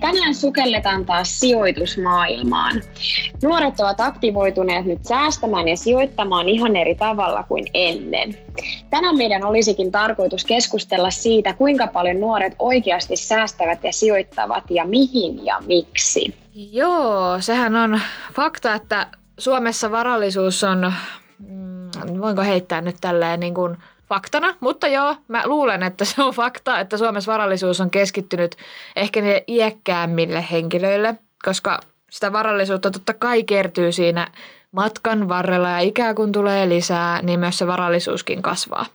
Tänään sukelletaan taas sijoitusmaailmaan. Nuoret ovat aktivoituneet nyt säästämään ja sijoittamaan ihan eri tavalla kuin ennen. Tänään meidän olisikin tarkoitus keskustella siitä, kuinka paljon nuoret oikeasti säästävät ja sijoittavat ja mihin ja miksi. Joo, sehän on fakta, että Suomessa varallisuus on, mm, voinko heittää nyt tälleen niin kuin faktana, mutta joo, mä luulen, että se on fakta, että Suomessa varallisuus on keskittynyt ehkä ne iäkkäämmille henkilöille, koska sitä varallisuutta totta kai kertyy siinä matkan varrella ja ikää kun tulee lisää, niin myös se varallisuuskin kasvaa.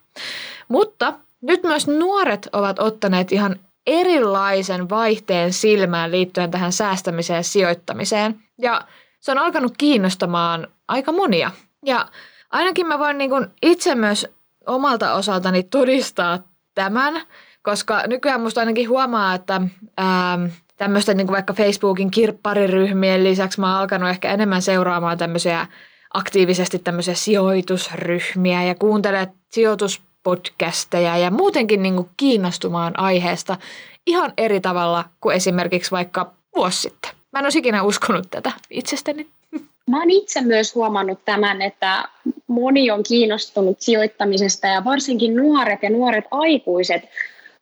Mutta nyt myös nuoret ovat ottaneet ihan erilaisen vaihteen silmään liittyen tähän säästämiseen ja sijoittamiseen. Ja se on alkanut kiinnostamaan aika monia. Ja ainakin mä voin niin itse myös omalta osaltani todistaa tämän, koska nykyään musta ainakin huomaa, että ää, tämmöisten niin vaikka Facebookin kirppariryhmien lisäksi mä oon alkanut ehkä enemmän seuraamaan tämmöisiä aktiivisesti tämmöisiä sijoitusryhmiä ja kuuntele sijoituspodcasteja ja muutenkin niin kuin kiinnostumaan aiheesta ihan eri tavalla kuin esimerkiksi vaikka vuosi sitten. Mä en olisi ikinä uskonut tätä itsestäni. Mä oon itse myös huomannut tämän, että moni on kiinnostunut sijoittamisesta ja varsinkin nuoret ja nuoret aikuiset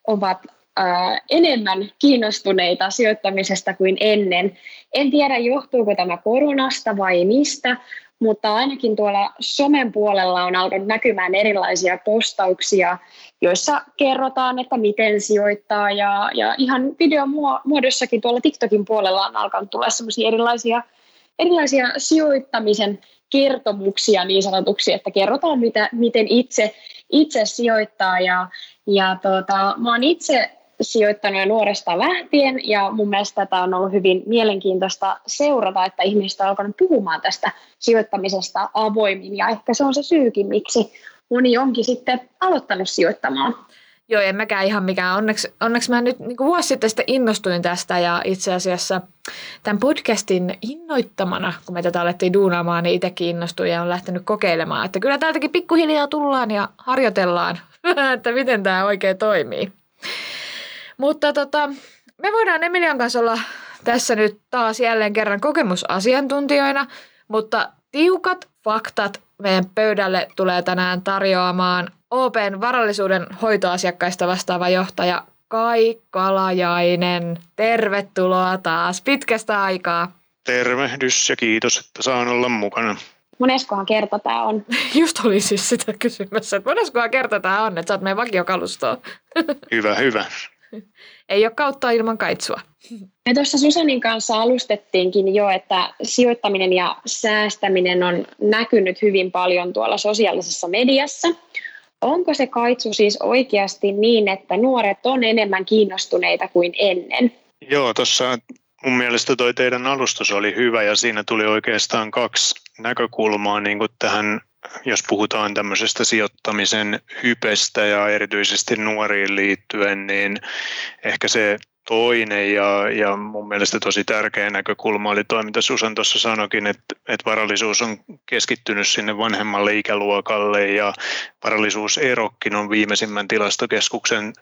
ovat ää, enemmän kiinnostuneita sijoittamisesta kuin ennen. En tiedä, johtuuko tämä koronasta vai mistä, mutta ainakin tuolla somen puolella on alkanut näkymään erilaisia postauksia, joissa kerrotaan, että miten sijoittaa ja, ja ihan videon muodossakin tuolla TikTokin puolella on alkanut tulla sellaisia erilaisia, erilaisia sijoittamisen kertomuksia niin sanotuksi, että kerrotaan, mitä, miten itse, itse sijoittaa ja, ja tota, mä oon itse sijoittanut jo nuoresta lähtien ja mun mielestä tämä on ollut hyvin mielenkiintoista seurata, että ihmiset on alkanut puhumaan tästä sijoittamisesta avoimin ja ehkä se on se syykin, miksi moni onkin sitten aloittanut sijoittamaan. Joo, en mäkään ihan mikään. Onneksi, onneksi mä nyt niin vuosi sitten sitä innostuin tästä ja itse asiassa tämän podcastin innoittamana, kun me tätä alettiin duunaamaan, niin itsekin innostuin ja on lähtenyt kokeilemaan. Että kyllä täältäkin pikkuhiljaa tullaan ja harjoitellaan, että miten tämä oikein toimii. Mutta tota, me voidaan Emilian kanssa olla tässä nyt taas jälleen kerran kokemusasiantuntijoina, mutta tiukat faktat meidän pöydälle tulee tänään tarjoamaan Open varallisuuden hoitoasiakkaista vastaava johtaja Kai Kalajainen. Tervetuloa taas pitkästä aikaa. Tervehdys ja kiitos, että saan olla mukana. Moneskohan kerta tämä on? Just oli siis sitä kysymässä, että moneskohan kerta tämä on, että sä oot meidän vakiokalustoa. Hyvä, hyvä. Ei ole kautta ilman kaitsua. Me tuossa Susanin kanssa alustettiinkin jo, että sijoittaminen ja säästäminen on näkynyt hyvin paljon tuolla sosiaalisessa mediassa. Onko se kaitsu siis oikeasti niin, että nuoret on enemmän kiinnostuneita kuin ennen? Joo, tuossa mun mielestä toi teidän alustus oli hyvä ja siinä tuli oikeastaan kaksi näkökulmaa niin kuin tähän jos puhutaan tämmöisestä sijoittamisen hypestä ja erityisesti nuoriin liittyen, niin ehkä se toinen ja, ja mun mielestä tosi tärkeä näkökulma oli toi, mitä Susan tuossa sanoikin, että, että varallisuus on keskittynyt sinne vanhemmalle ikäluokalle ja varallisuuserokkin on viimeisimmän tilastokeskuksen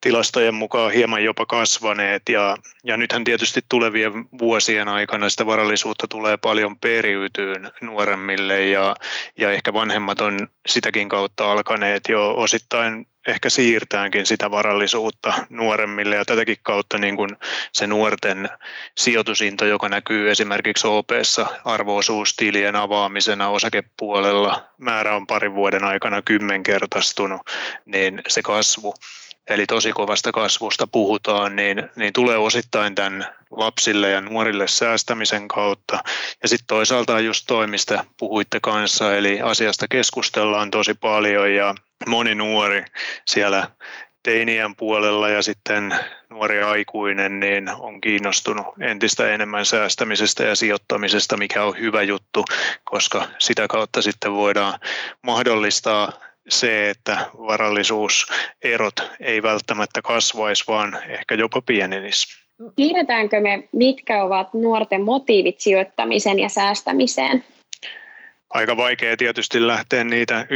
tilastojen mukaan hieman jopa kasvaneet. Ja, ja nythän tietysti tulevien vuosien aikana sitä varallisuutta tulee paljon periytyyn nuoremmille ja, ja ehkä vanhemmat on sitäkin kautta alkaneet jo osittain ehkä siirtäänkin sitä varallisuutta nuoremmille ja tätäkin kautta niin kuin se nuorten sijoitusinto, joka näkyy esimerkiksi OP-ssa arvoosuustilien avaamisena osakepuolella, määrä on parin vuoden aikana kymmenkertaistunut, niin se kasvu eli tosi kovasta kasvusta puhutaan, niin, niin tulee osittain tämän lapsille ja nuorille säästämisen kautta. Ja sitten toisaalta just toimista puhuitte kanssa, eli asiasta keskustellaan tosi paljon ja moni nuori siellä teinien puolella ja sitten nuori aikuinen niin on kiinnostunut entistä enemmän säästämisestä ja sijoittamisesta, mikä on hyvä juttu, koska sitä kautta sitten voidaan mahdollistaa se, että varallisuuserot ei välttämättä kasvaisi, vaan ehkä jopa pienenisi. Tiedetäänkö me, mitkä ovat nuorten motiivit sijoittamiseen ja säästämiseen? Aika vaikea tietysti lähteä niitä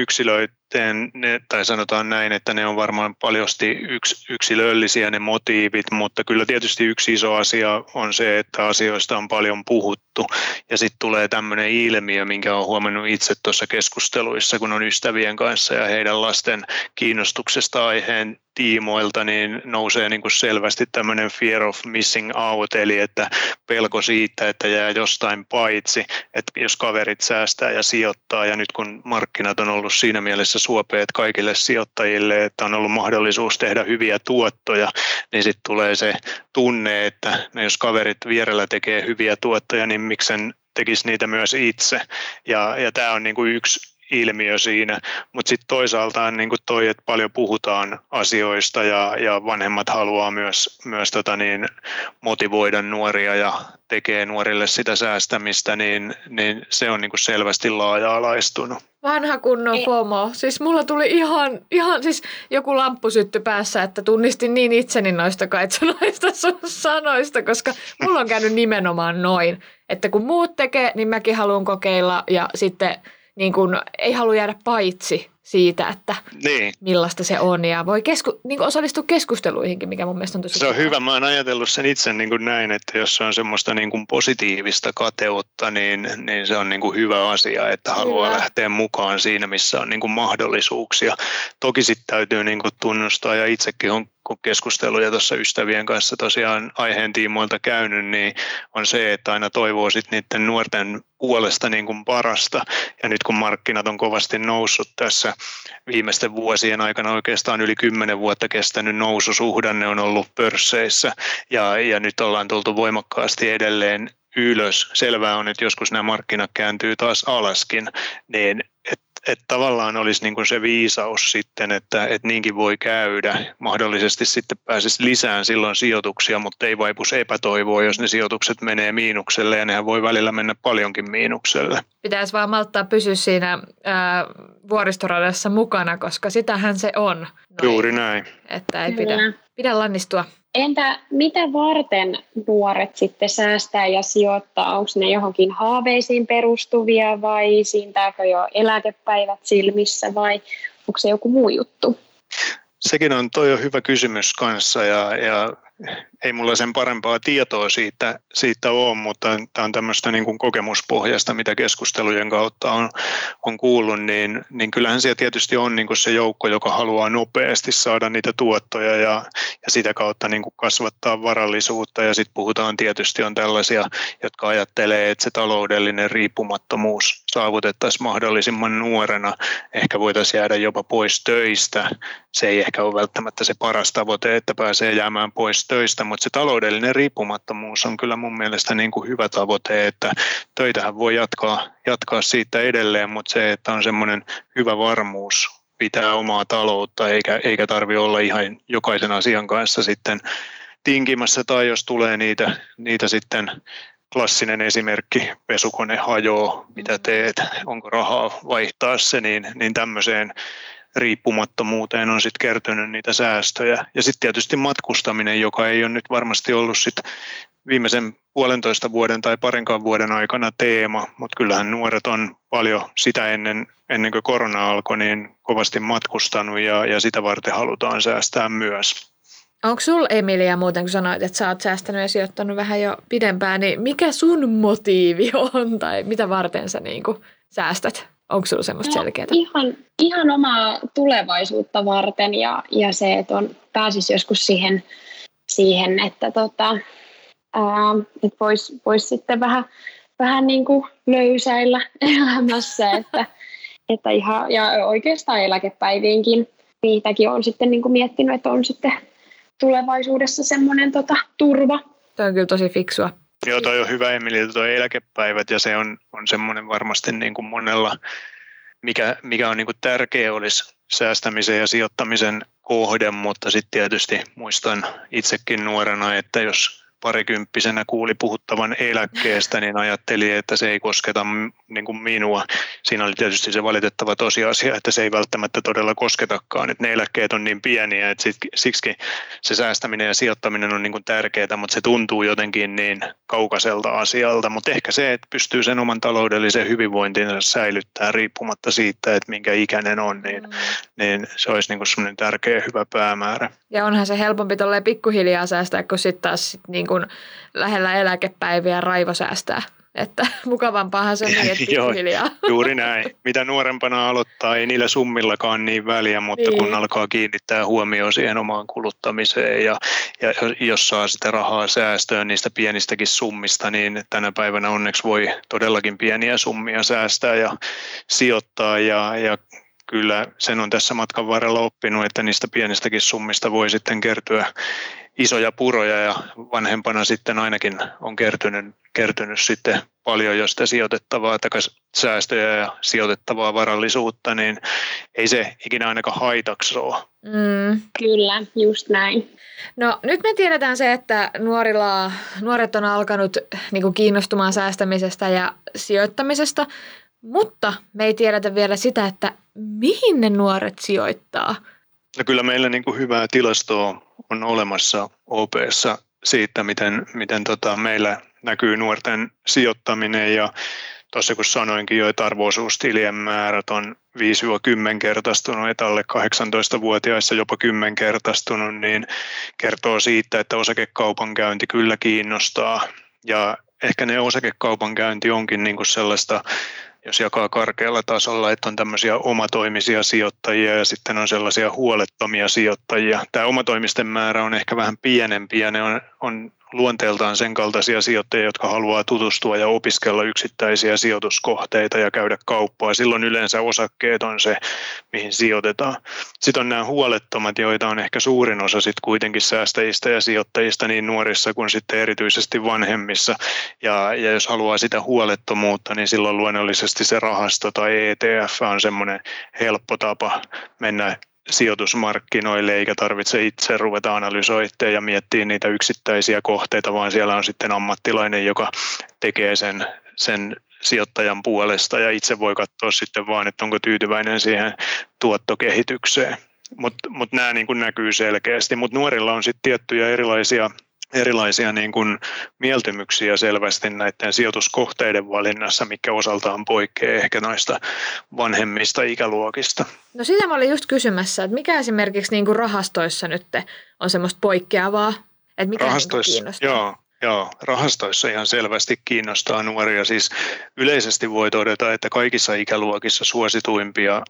yksilöiteen, tai sanotaan näin, että ne on varmaan paljosti yks, yksilöllisiä ne motiivit, mutta kyllä tietysti yksi iso asia on se, että asioista on paljon puhuttu. Ja sitten tulee tämmöinen ilmiö, minkä olen huomannut itse tuossa keskusteluissa, kun on ystävien kanssa ja heidän lasten kiinnostuksesta aiheen tiimoilta niin nousee niin kuin selvästi tämmöinen fear of missing out, eli että pelko siitä, että jää jostain paitsi, että jos kaverit säästää ja sijoittaa, ja nyt kun markkinat on ollut siinä mielessä suopeet kaikille sijoittajille, että on ollut mahdollisuus tehdä hyviä tuottoja, niin sitten tulee se tunne, että no jos kaverit vierellä tekee hyviä tuottoja, niin miksen tekisi niitä myös itse. Ja, ja tämä on niin kuin yksi ilmiö siinä, mutta sitten toisaalta niin kuin toi, että paljon puhutaan asioista ja, ja vanhemmat haluaa myös, myös tota niin, motivoida nuoria ja tekee nuorille sitä säästämistä, niin, niin se on niin kuin selvästi laaja-alaistunut. Vanha kunnon FOMO. Siis mulla tuli ihan, ihan siis joku lamppu sytty päässä, että tunnistin niin itseni noista kaitsanoista sun sanoista, koska mulla on käynyt nimenomaan noin. Että kun muut tekee, niin mäkin haluan kokeilla ja sitten – niin kuin, ei halua jäädä paitsi siitä, että niin. millaista se on ja voi kesku, niin kuin osallistua keskusteluihinkin, mikä mun mielestä on tosi Se on hyvä. Mä oon ajatellut sen itse niin kuin näin, että jos se on semmoista niin kuin positiivista kateutta, niin, niin se on niin kuin hyvä asia, että haluaa hyvä. lähteä mukaan siinä, missä on niin kuin mahdollisuuksia. Toki sitten täytyy niin kuin tunnustaa ja itsekin on kun keskusteluja tuossa ystävien kanssa tosiaan aiheen tiimoilta käynyt, niin on se, että aina toivoo sit niiden nuorten puolesta niin kuin parasta. Ja nyt kun markkinat on kovasti noussut tässä viimeisten vuosien aikana, oikeastaan yli kymmenen vuotta kestänyt noususuhdanne on ollut pörsseissä ja, ja nyt ollaan tultu voimakkaasti edelleen ylös. Selvää on, että joskus nämä markkinat kääntyy taas alaskin, niin että että tavallaan olisi niin kuin se viisaus sitten, että, että niinkin voi käydä. Mahdollisesti sitten pääsisi lisään silloin sijoituksia, mutta ei vaipus epätoivoa, jos ne sijoitukset menee miinukselle ja nehän voi välillä mennä paljonkin miinukselle. Pitäisi vaan malttaa pysyä siinä ää, vuoristoradassa mukana, koska sitähän se on. Noin. Juuri näin. Että ei pidä, pidä lannistua. Entä mitä varten nuoret sitten säästää ja sijoittaa? Onko ne johonkin haaveisiin perustuvia vai siintääkö jo eläkepäivät silmissä vai onko se joku muu juttu? Sekin on, toi on hyvä kysymys kanssa ja, ja ei mulla sen parempaa tietoa siitä, siitä ole, mutta tämä on tämmöistä niin kuin kokemuspohjasta, mitä keskustelujen kautta on, on kuullut, niin, niin kyllähän siellä tietysti on niin kuin se joukko, joka haluaa nopeasti saada niitä tuottoja ja, ja sitä kautta niin kuin kasvattaa varallisuutta. Ja sitten puhutaan tietysti on tällaisia, jotka ajattelee, että se taloudellinen riippumattomuus saavutettaisiin mahdollisimman nuorena, ehkä voitaisiin jäädä jopa pois töistä, se ei ehkä ole välttämättä se paras tavoite, että pääsee jäämään pois töistä, mutta se taloudellinen riippumattomuus on kyllä mun mielestä niin kuin hyvä tavoite, että töitähän voi jatkaa, jatkaa siitä edelleen, mutta se, että on semmoinen hyvä varmuus pitää omaa taloutta, eikä, eikä tarvi olla ihan jokaisen asian kanssa sitten tinkimässä, tai jos tulee niitä, niitä sitten klassinen esimerkki, pesukone hajoaa, mitä teet, onko rahaa vaihtaa se, niin, niin tämmöiseen riippumattomuuteen on sitten kertynyt niitä säästöjä. Ja sitten tietysti matkustaminen, joka ei ole nyt varmasti ollut sit viimeisen puolentoista vuoden tai parinkaan vuoden aikana teema, mutta kyllähän nuoret on paljon sitä ennen, ennen kuin korona alkoi, niin kovasti matkustanut ja, ja sitä varten halutaan säästää myös. Onko sulla Emilia muuten, kun sanoit, että sä oot säästänyt ja sijoittanut vähän jo pidempään, niin mikä sun motiivi on tai mitä varten sä niin säästät? Onko sinulla semmoista no, selkeää? Ihan, ihan omaa tulevaisuutta varten ja, ja se, että on, pääsisi joskus siihen, siihen että tota, että voisi vois sitten vähän, vähän niin kuin löysäillä elämässä, että, että ihan, ja oikeastaan eläkepäiviinkin niitäkin on sitten niin kuin miettinyt, että on sitten tulevaisuudessa semmoinen tota, turva. Tämä on kyllä tosi fiksua. Joo, toi on hyvä Emili, tuo eläkepäivät ja se on, on semmoinen varmasti niin kuin monella, mikä, mikä on niin kuin tärkeä olisi säästämisen ja sijoittamisen kohde, mutta sitten tietysti muistan itsekin nuorena, että jos parikymppisenä kuuli puhuttavan eläkkeestä, niin ajattelin, että se ei kosketa niin kuin minua. Siinä oli tietysti se valitettava tosiasia, että se ei välttämättä todella kosketakaan. Että ne eläkkeet on niin pieniä, että siksi se säästäminen ja sijoittaminen on niin kuin tärkeää, mutta se tuntuu jotenkin niin kaukaiselta asialta. Mutta ehkä se, että pystyy sen oman taloudellisen hyvinvointinsa säilyttää riippumatta siitä, että minkä ikäinen on, niin, mm. niin se olisi niin kuin tärkeä hyvä päämäärä. Ja onhan se helpompi tolleen pikkuhiljaa säästää, kun sitten taas niin kuin lähellä eläkepäiviä raivo säästää. Että mukavampaahan se on niin, että pikkuhiljaa. juuri näin. Mitä nuorempana aloittaa, ei niillä summillakaan niin väliä, mutta niin. kun alkaa kiinnittää huomioon siihen omaan kuluttamiseen ja, ja jos saa sitä rahaa säästöön niistä pienistäkin summista, niin tänä päivänä onneksi voi todellakin pieniä summia säästää ja sijoittaa ja, ja kyllä sen on tässä matkan varrella oppinut, että niistä pienistäkin summista voi sitten kertyä isoja puroja ja vanhempana sitten ainakin on kertynyt, kertynyt sitten paljon jo sitä sijoitettavaa tai säästöjä ja sijoitettavaa varallisuutta, niin ei se ikinä ainakaan haitaksi ole. Mm. Kyllä, just näin. No nyt me tiedetään se, että nuorilla, nuoret on alkanut niin kuin kiinnostumaan säästämisestä ja sijoittamisesta, mutta me ei tiedetä vielä sitä, että mihin ne nuoret sijoittaa. No kyllä meillä niin kuin hyvää tilastoa on olemassa OPssa siitä, miten, miten tota meillä näkyy nuorten sijoittaminen ja tuossa kun sanoinkin jo, että arvoisuustilien määrät on 5-10 kertaistunut, että alle 18-vuotiaissa jopa 10 kertaistunut, niin kertoo siitä, että osakekaupankäynti kyllä kiinnostaa. Ja ehkä ne osakekaupankäynti onkin niin kuin sellaista jos jakaa karkealla tasolla, että on tämmöisiä omatoimisia sijoittajia ja sitten on sellaisia huolettomia sijoittajia. Tämä omatoimisten määrä on ehkä vähän pienempi ja ne on, on luonteeltaan sen kaltaisia sijoittajia, jotka haluaa tutustua ja opiskella yksittäisiä sijoituskohteita ja käydä kauppaa. Silloin yleensä osakkeet on se, mihin sijoitetaan. Sitten on nämä huolettomat, joita on ehkä suurin osa sitten kuitenkin säästäjistä ja sijoittajista niin nuorissa kuin sitten erityisesti vanhemmissa. Ja, ja jos haluaa sitä huolettomuutta, niin silloin luonnollisesti se rahasto tai ETF on semmoinen helppo tapa mennä sijoitusmarkkinoille eikä tarvitse itse ruveta analysoimaan ja miettiä niitä yksittäisiä kohteita, vaan siellä on sitten ammattilainen, joka tekee sen, sen sijoittajan puolesta ja itse voi katsoa sitten vaan, että onko tyytyväinen siihen tuottokehitykseen. Mutta mut nämä niin näkyy selkeästi, mutta nuorilla on sitten tiettyjä erilaisia erilaisia niin kuin mieltymyksiä selvästi näiden sijoituskohteiden valinnassa, mikä osaltaan poikkeaa ehkä noista vanhemmista ikäluokista. No sitä mä olin just kysymässä, että mikä esimerkiksi niin kuin rahastoissa nyt on semmoista poikkeavaa, että mikä rahastoissa, kiinnostaa? Joo, Joo, rahastoissa ihan selvästi kiinnostaa nuoria. Siis yleisesti voi todeta, että kaikissa ikäluokissa suosituimpia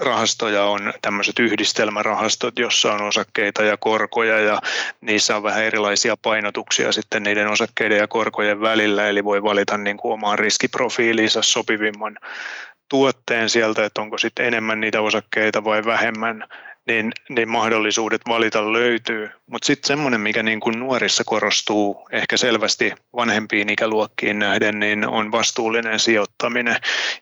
rahastoja on tämmöiset yhdistelmärahastot, jossa on osakkeita ja korkoja ja niissä on vähän erilaisia painotuksia sitten niiden osakkeiden ja korkojen välillä, eli voi valita niin kuin omaan riskiprofiiliinsa sopivimman tuotteen sieltä, että onko sitten enemmän niitä osakkeita vai vähemmän niin, niin mahdollisuudet valita löytyy. Mutta sitten semmoinen, mikä niin kuin nuorissa korostuu ehkä selvästi vanhempiin ikäluokkiin nähden, niin on vastuullinen sijoittaminen.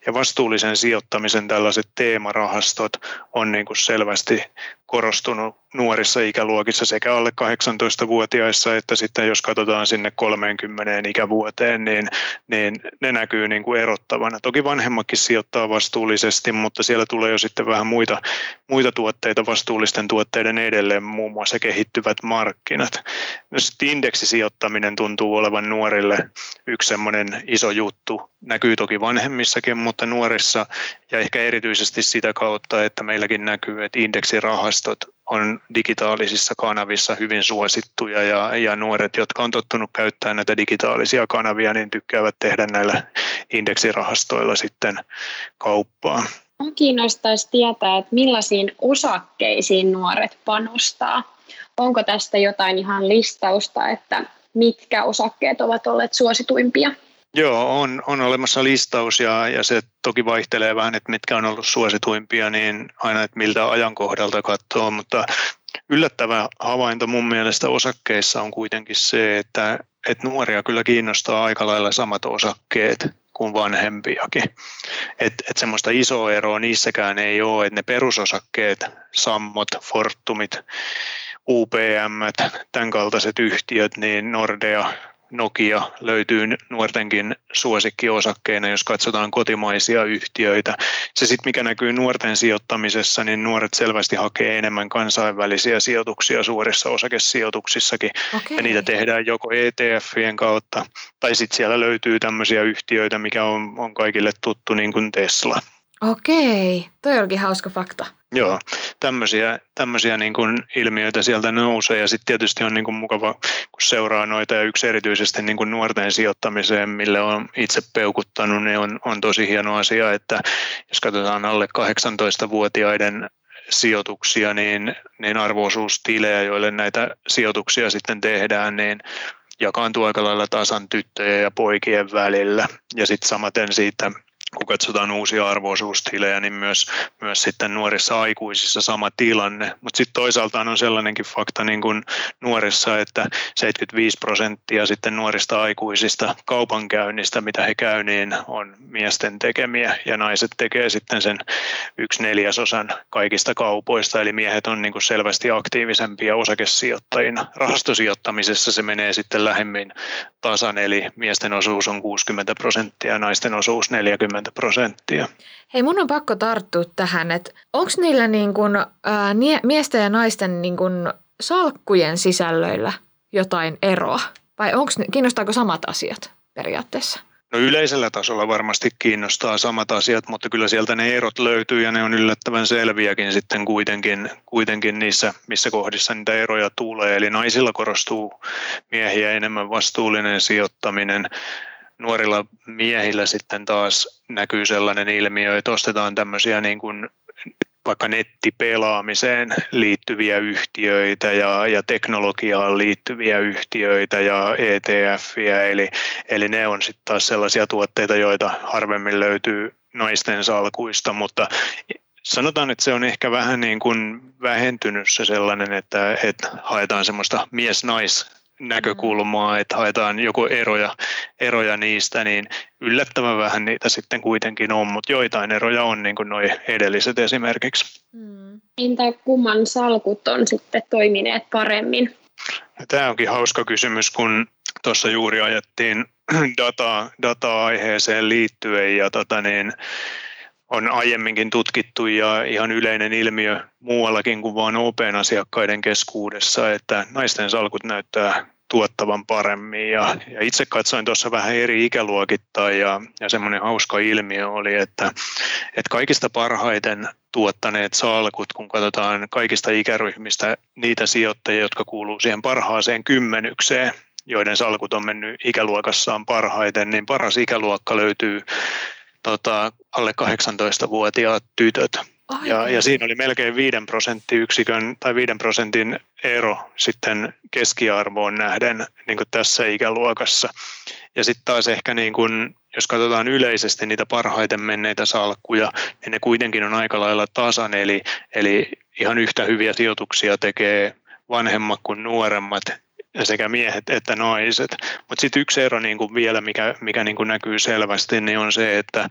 Ja vastuullisen sijoittamisen tällaiset teemarahastot on niin kuin selvästi korostunut nuorissa ikäluokissa sekä alle 18-vuotiaissa, että sitten jos katsotaan sinne 30 ikävuoteen, niin, niin ne näkyy niin kuin erottavana. Toki vanhemmakin sijoittaa vastuullisesti, mutta siellä tulee jo sitten vähän muita, muita tuotteita vastuullisten tuotteiden edelleen, muun muassa kehittyvät markkinat. Sitten indeksisijoittaminen tuntuu olevan nuorille yksi semmoinen iso juttu. Näkyy toki vanhemmissakin, mutta nuorissa ja ehkä erityisesti sitä kautta, että meilläkin näkyy, että indeksirahastot on digitaalisissa kanavissa hyvin suosittuja ja, ja nuoret, jotka on tottunut käyttämään näitä digitaalisia kanavia, niin tykkäävät tehdä näillä indeksirahastoilla sitten kauppaa. Kiinnostaisi tietää, että millaisiin osakkeisiin nuoret panostaa. Onko tästä jotain ihan listausta, että mitkä osakkeet ovat olleet suosituimpia? Joo, on, on olemassa listaus ja, ja se toki vaihtelee vähän, että mitkä on ollut suosituimpia, niin aina, että miltä ajankohdalta katsoo, mutta yllättävä havainto mun mielestä osakkeissa on kuitenkin se, että, että nuoria kyllä kiinnostaa aika lailla samat osakkeet kuin vanhempiakin. Et, et semmoista isoa eroa niissäkään ei ole, että ne perusosakkeet, Sammot, Fortumit, UPM, tämän kaltaiset yhtiöt, niin Nordea, Nokia löytyy nuortenkin suosikkiosakkeina, jos katsotaan kotimaisia yhtiöitä. Se sitten, mikä näkyy nuorten sijoittamisessa, niin nuoret selvästi hakee enemmän kansainvälisiä sijoituksia suurissa osakesijoituksissakin. Okay. Ja niitä tehdään joko ETFien kautta, tai sitten siellä löytyy tämmöisiä yhtiöitä, mikä on, on kaikille tuttu, niin kuin Tesla. Okei, toi onkin hauska fakta. Joo, tämmöisiä, tämmöisiä niin kuin ilmiöitä sieltä nousee ja sitten tietysti on niin kuin mukava, kun seuraa noita ja yksi erityisesti niin kuin nuorten sijoittamiseen, mille on itse peukuttanut, niin on, on tosi hieno asia, että jos katsotaan alle 18-vuotiaiden sijoituksia, niin, niin arvoisuustilejä, joille näitä sijoituksia sitten tehdään, niin jakaantuu aika lailla tasan tyttöjen ja poikien välillä. Ja sitten samaten siitä kun katsotaan uusia arvoisuustilejä, niin myös, myös sitten nuorissa aikuisissa sama tilanne. Mutta sitten toisaalta on sellainenkin fakta niin kuin nuorissa, että 75 prosenttia sitten nuorista aikuisista kaupankäynnistä, mitä he käy, niin on miesten tekemiä ja naiset tekee sitten sen yksi neljäsosan kaikista kaupoista. Eli miehet on niin kuin selvästi aktiivisempia osakesijoittajina. Rahastosijoittamisessa se menee sitten lähemmin tasan, eli miesten osuus on 60 prosenttia naisten osuus 40 40 prosenttia. Hei, mun on pakko tarttua tähän, että onko niillä niin kun, ää, miesten ja naisten niin kun salkkujen sisällöillä jotain eroa? Vai onks, kiinnostaako samat asiat periaatteessa? No yleisellä tasolla varmasti kiinnostaa samat asiat, mutta kyllä sieltä ne erot löytyy ja ne on yllättävän selviäkin sitten kuitenkin, kuitenkin niissä, missä kohdissa niitä eroja tulee. Eli naisilla korostuu miehiä enemmän vastuullinen sijoittaminen, nuorilla miehillä sitten taas näkyy sellainen ilmiö, että ostetaan tämmöisiä niin kuin vaikka nettipelaamiseen liittyviä yhtiöitä ja, ja teknologiaan liittyviä yhtiöitä ja ETFiä, eli, eli ne on sitten taas sellaisia tuotteita, joita harvemmin löytyy naisten salkuista, mutta sanotaan, että se on ehkä vähän niin kuin vähentynyt se sellainen, että, että haetaan semmoista mies-nais näkökulmaa, että haetaan joko eroja, eroja niistä, niin yllättävän vähän niitä sitten kuitenkin on, mutta joitain eroja on, niin kuin nuo edelliset esimerkiksi. Mm. Entä kumman salkut on sitten toimineet paremmin? Tämä onkin hauska kysymys, kun tuossa juuri ajettiin data, data-aiheeseen liittyen ja tota niin, on aiemminkin tutkittu ja ihan yleinen ilmiö muuallakin kuin vain Open asiakkaiden keskuudessa, että naisten salkut näyttää tuottavan paremmin. Ja, ja itse katsoin tuossa vähän eri ikäluokittain ja, ja semmoinen hauska ilmiö oli, että, että kaikista parhaiten tuottaneet salkut, kun katsotaan kaikista ikäryhmistä niitä sijoittajia, jotka kuuluu siihen parhaaseen kymmenykseen, joiden salkut on mennyt ikäluokassaan parhaiten, niin paras ikäluokka löytyy tota, alle 18-vuotiaat tytöt. Ja, ja siinä oli melkein 5 prosenttiyksikön tai 5 prosentin ero sitten keskiarvoon nähden niin kuin tässä ikäluokassa. Ja sitten taas ehkä niin kuin, jos katsotaan yleisesti niitä parhaiten menneitä salkkuja, niin ne kuitenkin on aika lailla tasan, eli, eli ihan yhtä hyviä sijoituksia tekee vanhemmat kuin nuoremmat sekä miehet että naiset. Mutta sitten yksi ero niin kuin vielä, mikä, mikä niin kuin näkyy selvästi, niin on se, että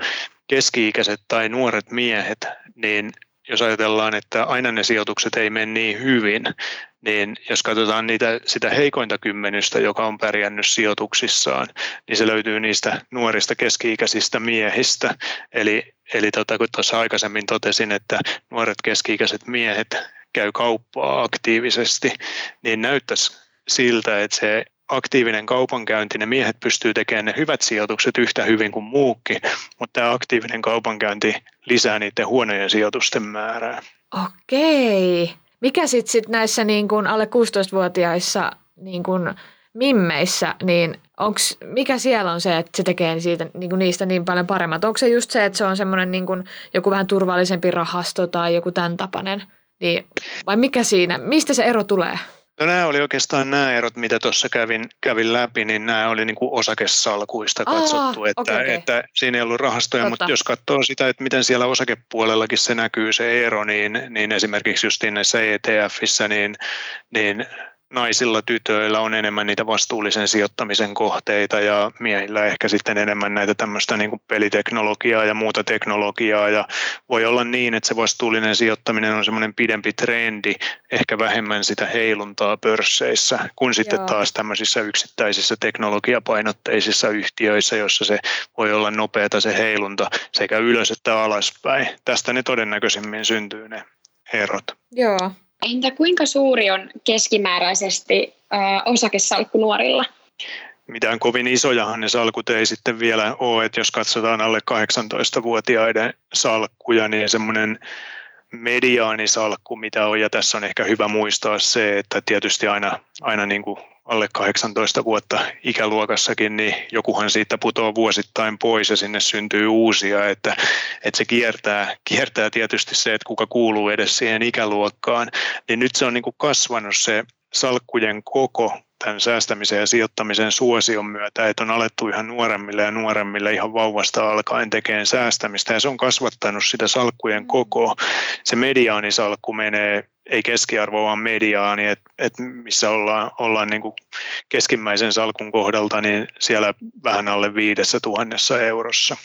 keski-ikäiset tai nuoret miehet, niin jos ajatellaan, että aina ne sijoitukset ei mene niin hyvin, niin jos katsotaan niitä, sitä heikointa kymmenystä, joka on pärjännyt sijoituksissaan, niin se löytyy niistä nuorista keski-ikäisistä miehistä. Eli, eli tota, kun tuossa aikaisemmin totesin, että nuoret keski-ikäiset miehet käy kauppaa aktiivisesti, niin näyttäisi siltä, että se aktiivinen kaupankäynti, ne miehet pystyy tekemään ne hyvät sijoitukset yhtä hyvin kuin muukin, mutta tämä aktiivinen kaupankäynti lisää niiden huonojen sijoitusten määrää. Okei. Mikä sitten sit näissä niin kun alle 16-vuotiaissa niin kun mimmeissä, niin onks, mikä siellä on se, että se tekee siitä, niin kuin niistä niin paljon paremmat? Onko se just se, että se on semmoinen niin joku vähän turvallisempi rahasto tai joku tämän tapainen? Niin, vai mikä siinä, mistä se ero tulee? No nämä oli oikeastaan nämä erot, mitä tuossa kävin, kävin läpi, niin nämä oli niin kuin osakesalkuista katsottu, Aa, että, okay, okay. että siinä ei ollut rahastoja, Totta. mutta jos katsoo sitä, että miten siellä osakepuolellakin se näkyy se ero, niin, niin esimerkiksi just näissä ETFissä, niin, niin naisilla, tytöillä on enemmän niitä vastuullisen sijoittamisen kohteita ja miehillä ehkä sitten enemmän näitä tämmöistä niin kuin peliteknologiaa ja muuta teknologiaa ja voi olla niin, että se vastuullinen sijoittaminen on semmoinen pidempi trendi, ehkä vähemmän sitä heiluntaa pörsseissä, kun sitten Joo. taas tämmöisissä yksittäisissä teknologiapainotteisissa yhtiöissä, jossa se voi olla nopeata se heilunta sekä ylös että alaspäin. Tästä ne todennäköisimmin syntyy ne erot. Joo, Entä kuinka suuri on keskimääräisesti osakesalkku nuorilla? Mitään kovin isojahan ne salkut ei sitten vielä ole, että jos katsotaan alle 18-vuotiaiden salkkuja, niin semmoinen mediaanisalkku, mitä on, ja tässä on ehkä hyvä muistaa se, että tietysti aina, aina niin kuin alle 18 vuotta ikäluokassakin, niin jokuhan siitä putoaa vuosittain pois ja sinne syntyy uusia, että, että se kiertää, kiertää tietysti se, että kuka kuuluu edes siihen ikäluokkaan, niin nyt se on niin kuin kasvanut se salkkujen koko tämän säästämisen ja sijoittamisen suosion myötä, että on alettu ihan nuoremmille ja nuoremmille ihan vauvasta alkaen tekemään säästämistä. Ja se on kasvattanut sitä salkkujen koko. Se mediaanisalkku menee ei keskiarvo, vaan mediaani, että et missä ollaan, ollaan niin kuin keskimmäisen salkun kohdalta, niin siellä vähän alle viidessä tuhannessa eurossa.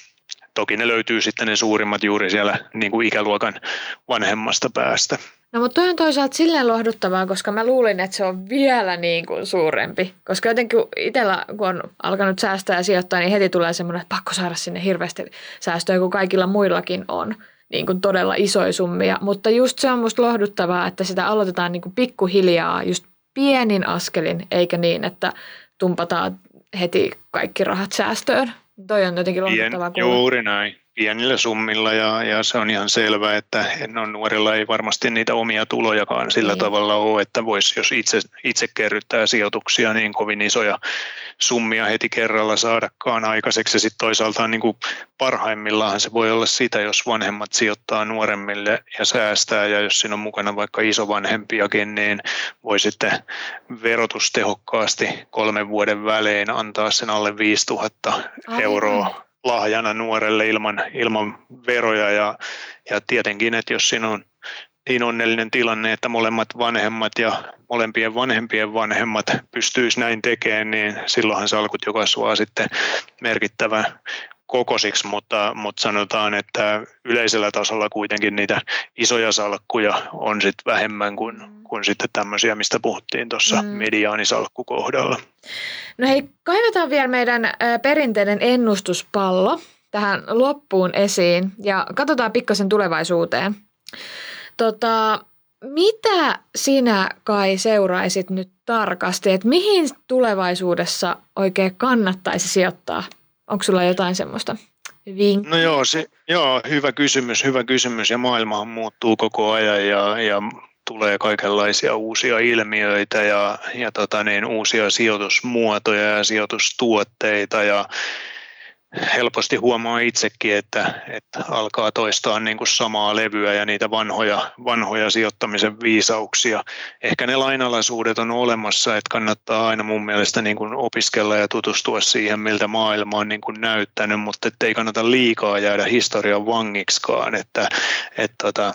Toki ne löytyy sitten ne suurimmat juuri siellä niin kuin ikäluokan vanhemmasta päästä. No mutta toi on toisaalta silleen lohduttavaa, koska mä luulin, että se on vielä niin kuin suurempi. Koska jotenkin itsellä, kun on alkanut säästää ja sijoittaa, niin heti tulee semmoinen, että pakko saada sinne hirveästi säästöä, kun kaikilla muillakin on niin kuin todella isoja summia. Mutta just se on musta lohduttavaa, että sitä aloitetaan niin kuin pikkuhiljaa just pienin askelin, eikä niin, että tumpataan heti kaikki rahat säästöön. Toi on jotenkin lohduttavaa Pien, Juuri näin pienillä summilla ja, ja se on ihan selvä, että on nuorilla ei varmasti niitä omia tulojakaan sillä niin. tavalla ole, että voisi, jos itse, itse kerryttää sijoituksia, niin kovin isoja summia heti kerralla saadakaan aikaiseksi. Ja sitten toisaalta niin kuin parhaimmillaan se voi olla sitä, jos vanhemmat sijoittaa nuoremmille ja säästää, ja jos siinä on mukana vaikka isovanhempiakin, niin voi sitten verotustehokkaasti kolmen vuoden välein antaa sen alle 5000 Aivan. euroa lahjana nuorelle ilman, ilman veroja. Ja, ja tietenkin, että jos siinä on niin onnellinen tilanne, että molemmat vanhemmat ja molempien vanhempien vanhemmat pystyisi näin tekemään, niin silloinhan salkut jo kasvaa sitten merkittävä kokosiksi, mutta, mutta sanotaan, että yleisellä tasolla kuitenkin niitä isoja salkkuja on sitten vähemmän kuin, mm. kuin sitten tämmöisiä, mistä puhuttiin tuossa mm. mediaanisalkkukohdalla. No hei, kaivetaan vielä meidän perinteinen ennustuspallo tähän loppuun esiin ja katsotaan pikkasen tulevaisuuteen. Tota, mitä sinä kai seuraisit nyt tarkasti, että mihin tulevaisuudessa oikein kannattaisi sijoittaa? Onko sulla jotain semmoista vinkkiä? No joo, se, joo, hyvä kysymys, hyvä kysymys ja maailmahan muuttuu koko ajan ja, ja tulee kaikenlaisia uusia ilmiöitä ja, ja tota niin, uusia sijoitusmuotoja ja sijoitustuotteita ja helposti huomaa itsekin, että, että alkaa toistaa niin kuin samaa levyä ja niitä vanhoja, vanhoja sijoittamisen viisauksia. Ehkä ne lainalaisuudet on olemassa, että kannattaa aina mun mielestä niin kuin opiskella ja tutustua siihen, miltä maailma on niin kuin näyttänyt, mutta ei kannata liikaa jäädä historian vangiksikaan. Että, että tota,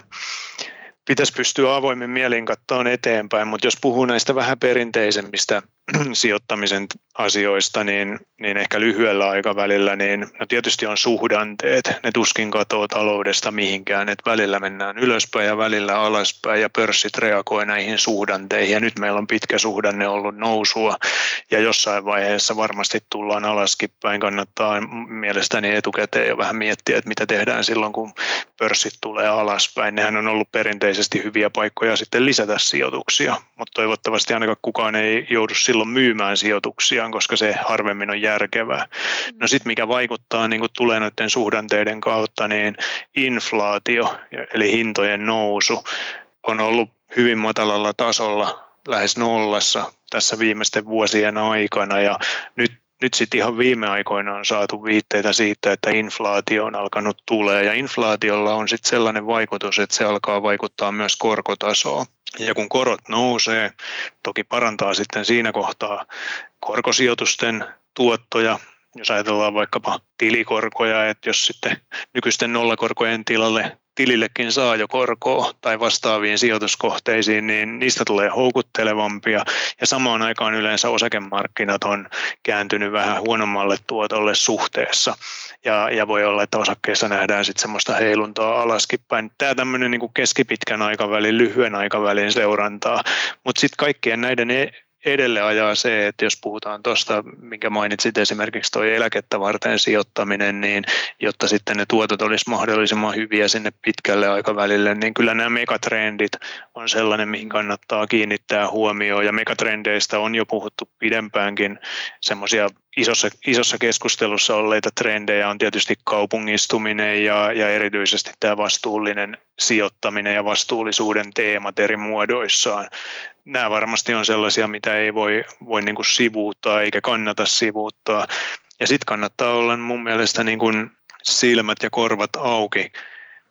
pitäisi pystyä avoimin mielin katsomaan eteenpäin, mutta jos puhuu näistä vähän perinteisemmistä sijoittamisen asioista, niin, niin ehkä lyhyellä aikavälillä, niin no tietysti on suhdanteet. Ne tuskin katoaa taloudesta mihinkään, että välillä mennään ylöspäin ja välillä alaspäin ja pörssit reagoi näihin suhdanteihin. Ja nyt meillä on pitkä suhdanne ollut nousua ja jossain vaiheessa varmasti tullaan alaskin päin. Kannattaa mielestäni etukäteen jo vähän miettiä, että mitä tehdään silloin, kun pörssit tulee alaspäin. Nehän on ollut perinteisesti hyviä paikkoja sitten lisätä sijoituksia, mutta toivottavasti ainakaan kukaan ei joudu silloin myymään sijoituksiaan, koska se harvemmin on järkevää. No sitten mikä vaikuttaa niin kuin tulee noiden suhdanteiden kautta, niin inflaatio, eli hintojen nousu, on ollut hyvin matalalla tasolla, lähes nollassa tässä viimeisten vuosien aikana ja nyt nyt sitten ihan viime aikoina on saatu viitteitä siitä, että inflaatio on alkanut tulee ja inflaatiolla on sitten sellainen vaikutus, että se alkaa vaikuttaa myös korkotasoon. Ja kun korot nousee, toki parantaa sitten siinä kohtaa korkosijoitusten tuottoja, jos ajatellaan vaikkapa tilikorkoja, että jos sitten nykyisten nollakorkojen tilalle tilillekin saa jo korkoa tai vastaaviin sijoituskohteisiin, niin niistä tulee houkuttelevampia. Ja samaan aikaan yleensä osakemarkkinat on kääntynyt vähän huonommalle tuotolle suhteessa. Ja, ja voi olla, että osakkeissa nähdään sitten semmoista heiluntaa alaskin päin. Tämä tämmöinen niin keskipitkän aikavälin, lyhyen aikavälin seurantaa, mutta sitten kaikkien näiden e- edelle ajaa se, että jos puhutaan tuosta, minkä mainitsit esimerkiksi tuo eläkettä varten sijoittaminen, niin jotta sitten ne tuotot olisi mahdollisimman hyviä sinne pitkälle aikavälille, niin kyllä nämä megatrendit on sellainen, mihin kannattaa kiinnittää huomioon. Ja megatrendeistä on jo puhuttu pidempäänkin semmoisia isossa, isossa keskustelussa olleita trendejä on tietysti kaupungistuminen ja, ja erityisesti tämä vastuullinen sijoittaminen ja vastuullisuuden teemat eri muodoissaan nämä varmasti on sellaisia, mitä ei voi, voi niin kuin sivuuttaa eikä kannata sivuuttaa. Ja sitten kannattaa olla mun mielestä niin kuin silmät ja korvat auki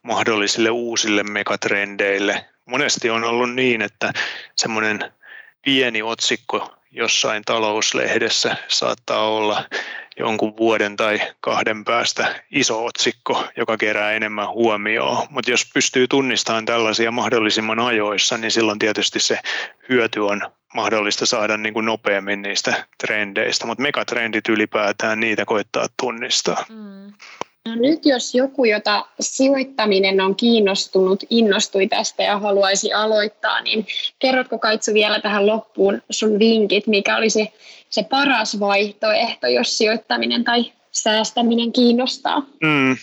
mahdollisille uusille megatrendeille. Monesti on ollut niin, että semmoinen pieni otsikko jossain talouslehdessä saattaa olla jonkun vuoden tai kahden päästä iso otsikko, joka kerää enemmän huomioon. Mutta jos pystyy tunnistamaan tällaisia mahdollisimman ajoissa, niin silloin tietysti se hyöty on mahdollista saada niin kuin nopeammin niistä trendeistä. Mutta megatrendit ylipäätään, niitä koittaa tunnistaa. Mm. No nyt jos joku, jota sijoittaminen on kiinnostunut, innostui tästä ja haluaisi aloittaa, niin kerrotko Kaitsu vielä tähän loppuun sun vinkit, mikä olisi se paras vaihtoehto, jos sijoittaminen tai säästäminen kiinnostaa? Mm.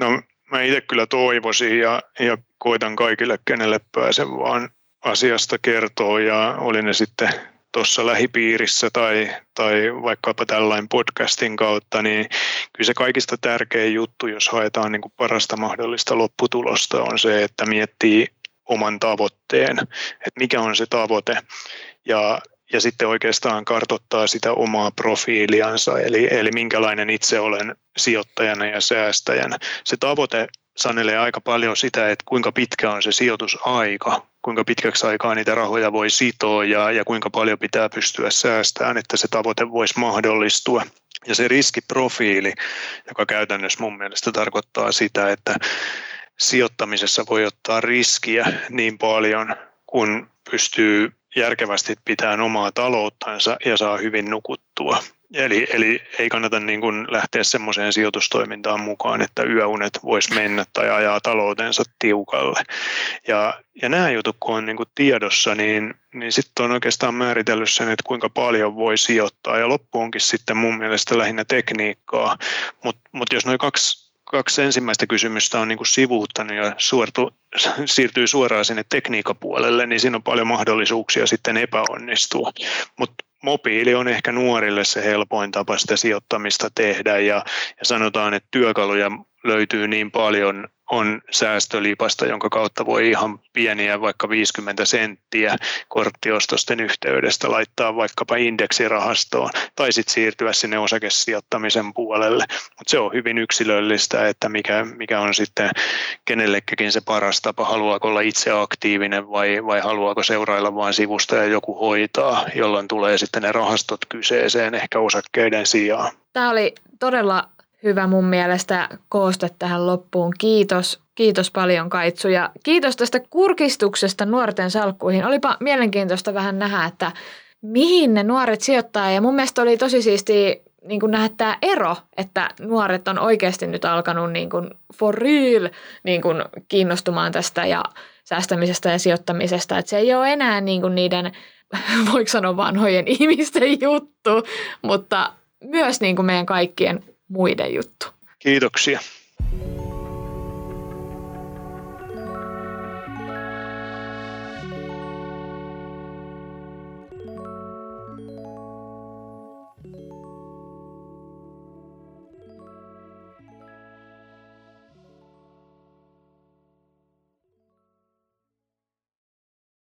No mä itse kyllä toivoisin ja, ja koitan kaikille, kenelle pääsen vaan asiasta kertoo ja oli ne sitten tuossa lähipiirissä tai, tai vaikkapa tällainen podcastin kautta, niin kyllä se kaikista tärkein juttu, jos haetaan niin kuin parasta mahdollista lopputulosta, on se, että miettii oman tavoitteen, että mikä on se tavoite. Ja, ja sitten oikeastaan kartottaa sitä omaa profiiliansa, eli, eli minkälainen itse olen sijoittajana ja säästäjänä. Se tavoite sanelee aika paljon sitä, että kuinka pitkä on se sijoitusaika, kuinka pitkäksi aikaa niitä rahoja voi sitoa ja, ja kuinka paljon pitää pystyä säästämään, että se tavoite voisi mahdollistua. Ja se riskiprofiili, joka käytännössä mun mielestä tarkoittaa sitä, että sijoittamisessa voi ottaa riskiä niin paljon, kun pystyy järkevästi pitämään omaa talouttansa ja saa hyvin nukuttua. Eli, eli ei kannata niin kuin lähteä semmoiseen sijoitustoimintaan mukaan, että yöunet voisi mennä tai ajaa taloutensa tiukalle. Ja, ja nämä jutut, kun on niin kuin tiedossa, niin, niin sitten on oikeastaan määritellyt sen, että kuinka paljon voi sijoittaa. Ja loppu onkin sitten mun mielestä lähinnä tekniikkaa. Mutta mut jos noin kaksi kaksi ensimmäistä kysymystä on niin kuin sivuuttanut ja suortu, siirtyy suoraan sinne tekniikapuolelle, niin siinä on paljon mahdollisuuksia sitten epäonnistua. Mutta mobiili on ehkä nuorille se helpoin tapa sitä sijoittamista tehdä ja, ja sanotaan, että työkaluja löytyy niin paljon on säästölipasta, jonka kautta voi ihan pieniä, vaikka 50 senttiä korttiostosten yhteydestä laittaa vaikkapa indeksirahastoon tai sitten siirtyä sinne osakesijoittamisen puolelle. Mutta se on hyvin yksilöllistä, että mikä, mikä on sitten kenellekin se paras tapa, haluaako olla itse aktiivinen vai, vai haluaako seurailla vain sivusta ja joku hoitaa, jolloin tulee sitten ne rahastot kyseeseen ehkä osakkeiden sijaan. Tämä oli todella hyvä mun mielestä kooste tähän loppuun. Kiitos. Kiitos paljon Kaitsu ja kiitos tästä kurkistuksesta nuorten salkkuihin. Olipa mielenkiintoista vähän nähdä, että mihin ne nuoret sijoittaa ja mun mielestä oli tosi siisti niin nähdä tämä ero, että nuoret on oikeasti nyt alkanut niin kuin for real niin kuin kiinnostumaan tästä ja säästämisestä ja sijoittamisesta. Että se ei ole enää niin kuin niiden, voiko sanoa vanhojen ihmisten juttu, mutta myös niin kuin meidän kaikkien muiden juttu. Kiitoksia.